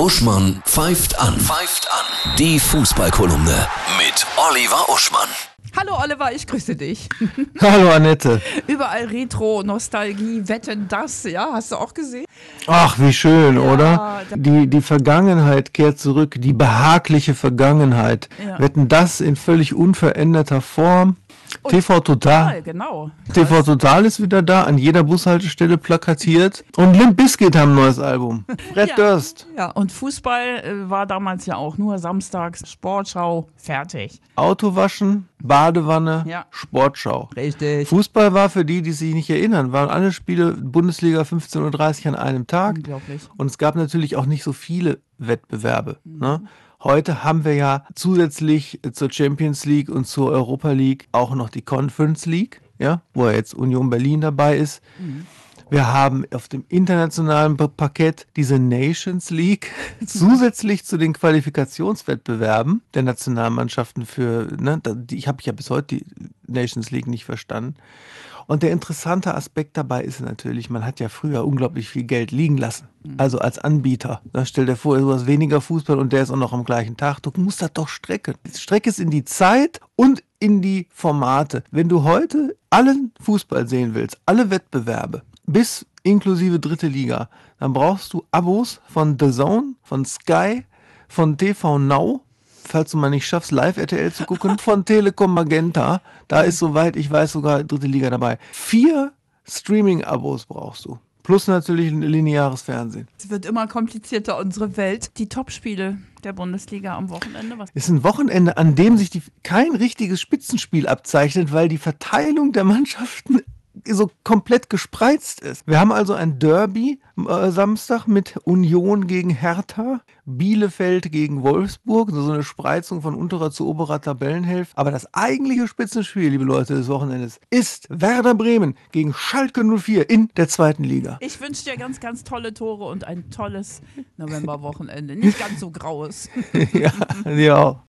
Uschmann pfeift an. Pfeift an. Die Fußballkolumne mit Oliver Uschmann. Hallo Oliver, ich grüße dich. Hallo Annette. Überall Retro, Nostalgie, Wetten das, ja, hast du auch gesehen? Ach, wie schön, Ja, oder? Die, die Vergangenheit kehrt zurück, die behagliche Vergangenheit. Ja. Wetten das in völlig unveränderter Form. TV Total. genau. TV Total ist wieder da, an jeder Bushaltestelle plakatiert. Und Limp Bizkit haben ein neues Album. Fred Ja. Durst. Ja, und Fußball äh, war damals ja auch nur samstags Sportschau, fertig. Autowaschen, Badewanne, Ja. Sportschau. Richtig. Fußball war für die, die sich nicht erinnern, waren alle Spiele Bundesliga 15.30 Uhr an einem Tag. Unglaublich. Und es gab natürlich auch nicht so viele Wettbewerbe. Ne? Heute haben wir ja zusätzlich zur Champions League und zur Europa League auch noch die Conference League, ja, wo ja jetzt Union Berlin dabei ist. Wir haben auf dem internationalen Pa- Parkett diese Nations League zusätzlich zu den Qualifikationswettbewerben der Nationalmannschaften für, ne, die, ich habe ja bis heute die Nations League nicht verstanden. Und der interessante Aspekt dabei ist natürlich, man hat ja früher unglaublich viel Geld liegen lassen. Also als Anbieter. Da stell dir vor, du hast weniger Fußball und der ist auch noch am gleichen Tag. Du musst das doch strecken. Streck es in die Zeit und in die Formate. Wenn du heute allen Fußball sehen willst, alle Wettbewerbe, bis inklusive dritte Liga, dann brauchst du Abos von The Zone, von Sky, von TV Now, falls du mal nicht schaffst, live RTL zu gucken, von Telekom Magenta. Da ist, soweit ich weiß, sogar dritte Liga dabei. Vier Streaming-Abos brauchst du. Plus natürlich ein lineares Fernsehen. Es wird immer komplizierter, unsere Welt. Die Topspiele der Bundesliga am Wochenende. Was Ist ein Wochenende, an dem sich die, kein richtiges Spitzenspiel abzeichnet, weil die Verteilung der Mannschaften so komplett gespreizt ist. Wir haben also ein Derby äh, Samstag mit Union gegen Hertha, Bielefeld gegen Wolfsburg, so eine Spreizung von unterer zu oberer Tabellenhälfte. Aber das eigentliche Spitzenspiel, liebe Leute des Wochenendes, ist Werder Bremen gegen Schalke 04 in der zweiten Liga. ich wünsche dir ganz, ganz tolle Tore und ein tolles Novemberwochenende. Nicht ganz so graues. ja, ja.